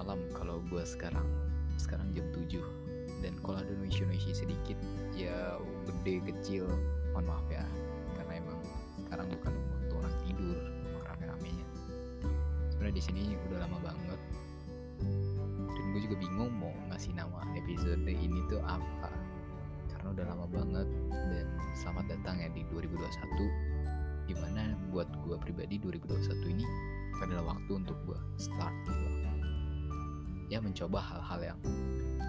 malam kalau gue sekarang sekarang jam 7 dan kalau ada noisy-noisy sedikit ya gede kecil mohon maaf ya. Karena emang sekarang bukan waktu orang tidur emang rame-ramenya sebenarnya di sini udah lama banget. Dan gue juga bingung mau ngasih nama episode ini tuh apa. Karena udah lama banget. Dan selamat datang ya di 2021 di mana buat gue pribadi 2021 ini adalah waktu untuk gue start gitu ya mencoba hal-hal yang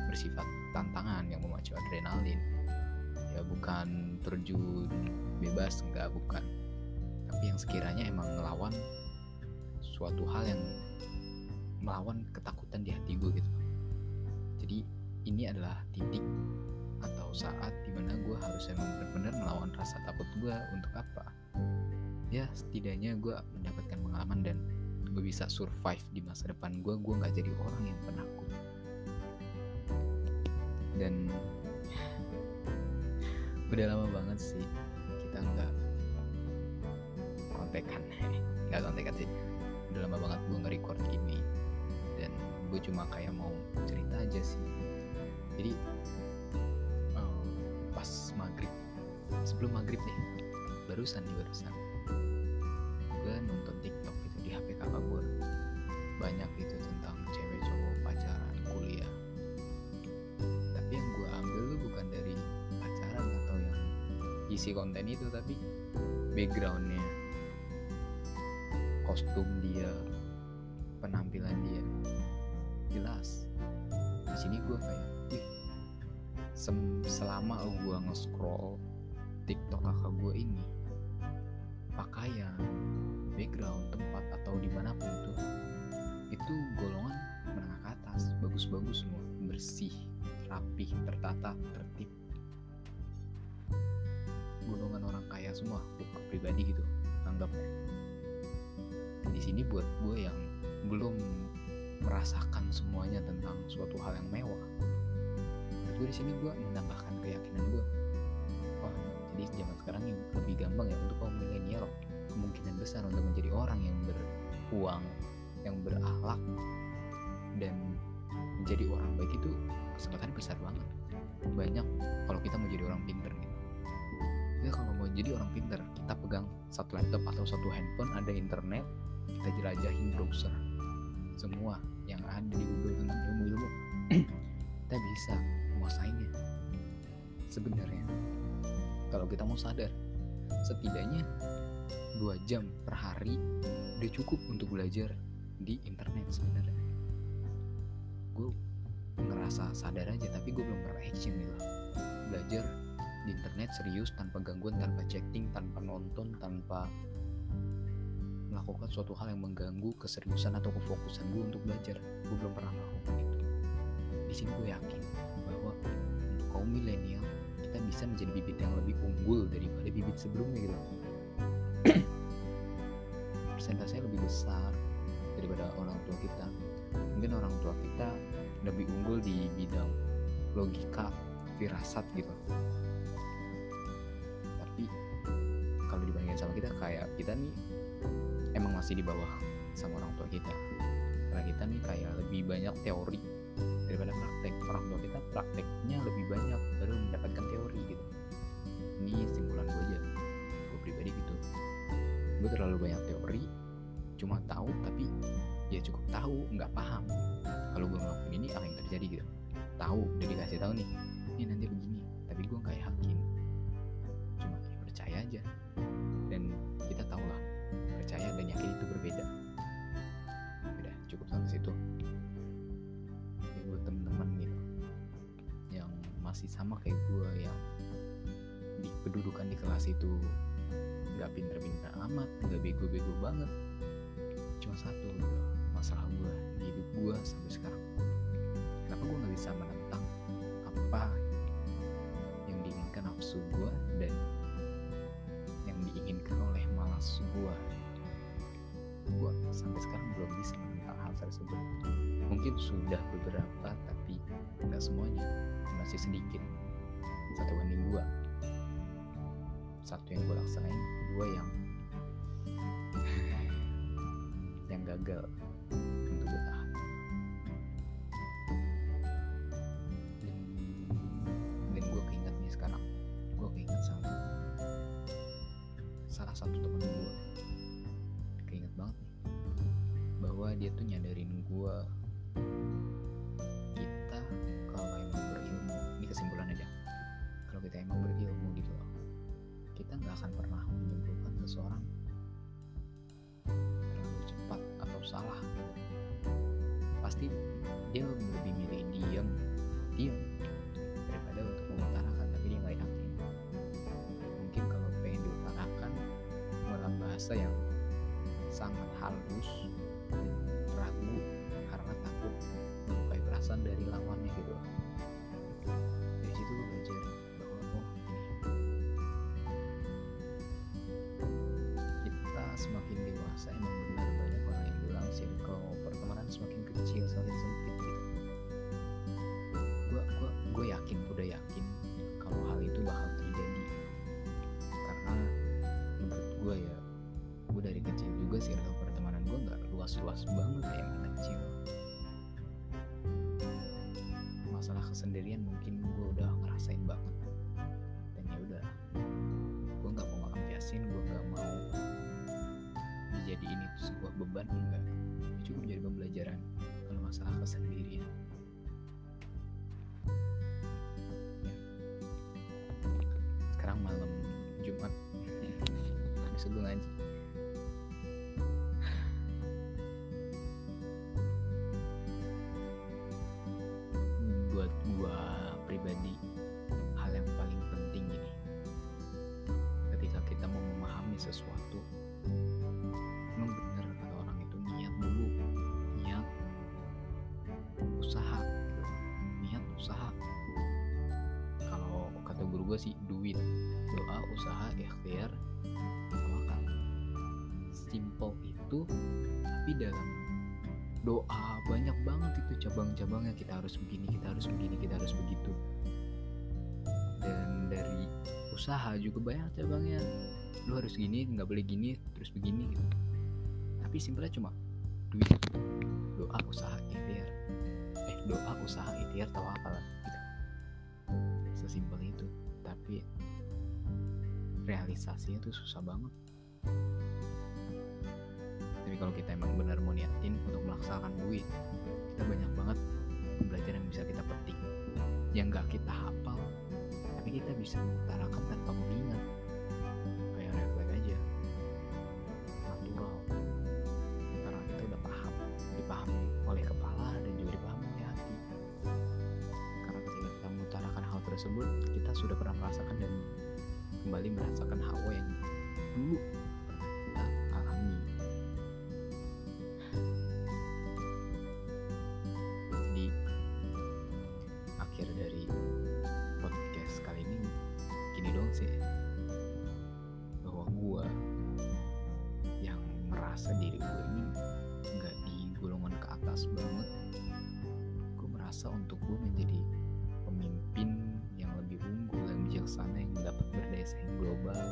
bersifat tantangan yang memacu adrenalin. Ya bukan terjun bebas enggak bukan. Tapi yang sekiranya emang melawan suatu hal yang melawan ketakutan di hati gue gitu. Jadi ini adalah titik atau saat di mana gue harus emang benar-benar melawan rasa takut gue untuk apa. Ya setidaknya gue mendapatkan pengalaman dan gue bisa survive di masa depan gue gue nggak jadi orang yang penakut dan udah lama banget sih kita nggak kontekan. Nggak kontekan sih. Udah lama banget gue nge-record ini. Dan gue cuma kayak mau cerita aja sih. Jadi um, pas maghrib sebelum maghrib deh barusan nih barusan isi konten itu tapi backgroundnya kostum dia penampilan dia jelas. Di sini gue kayak sem- selama gue nge-scroll tiktok kakak gue ini pakaian background tempat atau di mana pun itu itu golongan menengah ke atas bagus-bagus semua bersih rapih tertata tertib golongan orang kaya semua bukan pribadi gitu anggapnya di sini buat gue yang belum merasakan semuanya tentang suatu hal yang mewah gue di sini gue menambahkan keyakinan gue wah jadi zaman sekarang yang lebih gampang ya untuk kaum milenial. Kemungkinan besar untuk menjadi orang yang beruang yang berakhlak dan menjadi orang baik itu kesempatannya besar banget. Banyak kalau kita mau jadi orang pinter gitu ya kalau mau jadi orang pinter kita pegang satu laptop atau satu handphone ada internet kita jelajahin browser. Semua yang ada di Google tentang ilmu-ilmu. Kita bisa menguasainya. Sebenarnya kalau kita mau sadar setidaknya dua jam per hari udah cukup untuk belajar di internet sebenarnya. Gue ngerasa sadar aja tapi gue belum pernah action gitu. Belajar di internet serius tanpa gangguan tanpa chatting tanpa nonton tanpa melakukan suatu hal yang mengganggu keseriusan atau kefokusan gue untuk belajar. Gue belum pernah melakukan itu. Di sini gue yakin bahwa untuk kaum milenial kita bisa menjadi bibit yang lebih unggul daripada bibit sebelumnya gitu. Persentasenya lebih besar daripada orang tua kita. Mungkin orang tua kita lebih unggul di bidang logika firasat gitu masih di bawah sama orang tua kita. Karena kita nih kayak lebih banyak teori daripada praktek. Orang tua kita prakteknya lebih banyak baru mendapatkan teori gitu. Ini simpulan gue aja. Gue pribadi gitu. Gue terlalu banyak teori cuma tahu tapi ya cukup tahu nggak paham. Kalau gue ngelakuin ini apa yang terjadi gitu? Tahu udah dikasih tahu nih masih sama kayak gue yang di kedudukan di kelas itu nggak pinter-pinter amat nggak bego-bego banget. Cuma satu gitu masalah gue di hidup gue sampai sekarang. Kenapa gue nggak bisa menentang apa yang diinginkan nafsu gue dan yang diinginkan oleh malas gue gue sampai sekarang belum bisa hal tersebut mungkin sudah beberapa tapi tidak semuanya. Masih sedikit. Satu banding dua. Satu yang gue laksanain dua yang yang gagal untuk gue tahan. Dan, dan gue keinget nih sekarang. Gue keinget sama salah satu temen dia tuh nyadarin gue kita kalau emang berilmu ini kesimpulan aja. Kalau kita emang berilmu gitu loh kita nggak akan pernah menyimpulkan seseorang terlalu cepat atau salah gitu. Pasti dia lebih milih diam diam daripada untuk mengutarakan tapi dia nggak yakin mungkin kalau pengen diutarakan dalam bahasa yang sangat halus gue dari kecil juga circle pertemanan gue nggak luas-luas banget kayak yang kecil. Masalah kesendirian mungkin gue udah ngerasain banget. Dan ya udah gue nggak mau ngelampiasin gue nggak mau dijadiin itu sebuah beban enggak. Cukup jadi pembelajaran kalau masalah kesendirian. Ya. sekarang malam Jumat. Besok gue ngaji gua sih duit. Doa usaha ikhtiar tawakal simple itu tapi dalam doa banyak banget itu cabang-cabangnya kita harus begini kita harus begini kita harus begitu. Dan dari usaha juga banyak cabangnya. Lu harus gini nggak boleh gini terus begini gitu. Tapi simpelnya cuma duit. Doa usaha ikhtiar. Eh doa usaha ikhtiar tawakal gitu. Sesimpel itu tapi realisasinya tuh susah banget. Tapi kalau kita emang benar mau niatin untuk melaksanakan duit kita banyak banget pembelajaran yang bisa kita petik yang nggak kita hafal tapi kita bisa mengutarakan tanpa mengingat. Kayak refleks aja. Natural. Karena kita udah paham dipahami oleh kepala dan juga dipahami oleh hati. Karena ketika kita mengutarakan hal tersebut kita sudah pernah merasakan dan kembali merasakan hawa yang dulu bijaksana yang dapat berdaya saing global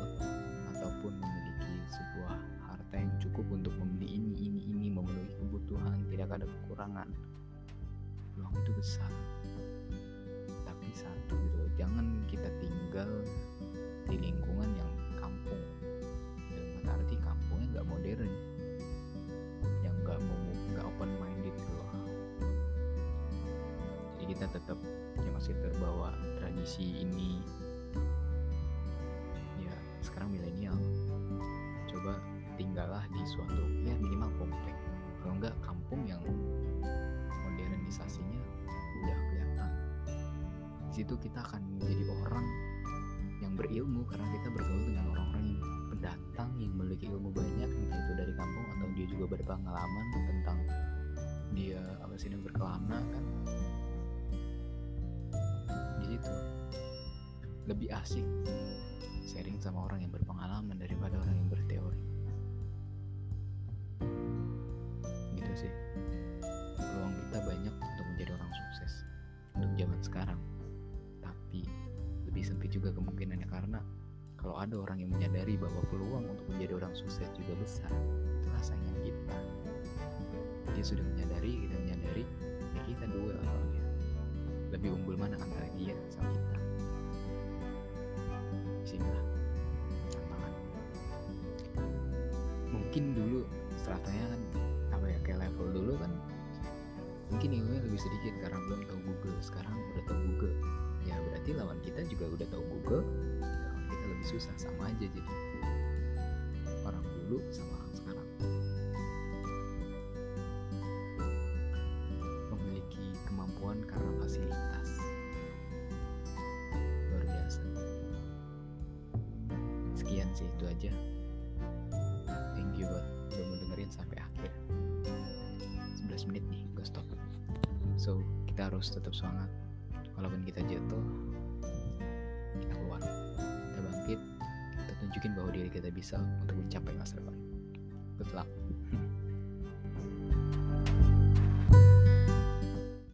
ataupun memiliki sebuah harta yang cukup untuk membeli ini ini ini memenuhi kebutuhan tidak ada kekurangan. Peluang itu besar. Tapi satu gitu jangan kita tinggal di lingkungan yang kampung. Dengan arti kampungnya nggak modern. Yang nggak mau nggak open minded gitu loh. Jadi kita tetap ya masih terbawa tradisi ini enggak kampung yang modernisasinya udah kelihatan. Di situ kita akan menjadi orang yang berilmu karena kita bergaul dengan orang-orang yang pendatang yang memiliki ilmu banyak entah itu dari kampung atau dia juga berpengalaman tentang dia apa sih namanya, berkelana kan? Di situ. Lebih asik sharing sama orang yang berpengalaman daripada orang yang berteori sempit juga kemungkinannya. Karena kalau ada orang yang menyadari bahwa peluang untuk menjadi orang sukses juga besar itulah saingan kita. Dia sudah menyadari kita menyadari ya kita duel soalnya lebih unggul mana antara dia sama kita? Di sinilah tantangan stratanya kan apa ya kayak level dulu kan mungkin ilmunya lebih sedikit karena belum tahu Google. Sekarang udah tahu Google ya berarti lawan kita juga udah tahu Google lawan kita lebih susah sama aja jadi. Orang dulu sama orang sekarang. Memiliki kemampuan karena fasilitas. Luar biasa. Sekian sih itu aja. Thank you buat udah mau dengerin sampai akhir. 11 menit nih gue stop. So kita harus tetap semangat walaupun kita jatuh kita keluar kita bangkit kita tunjukin bahwa diri kita bisa untuk mencapai masa depan. Good luck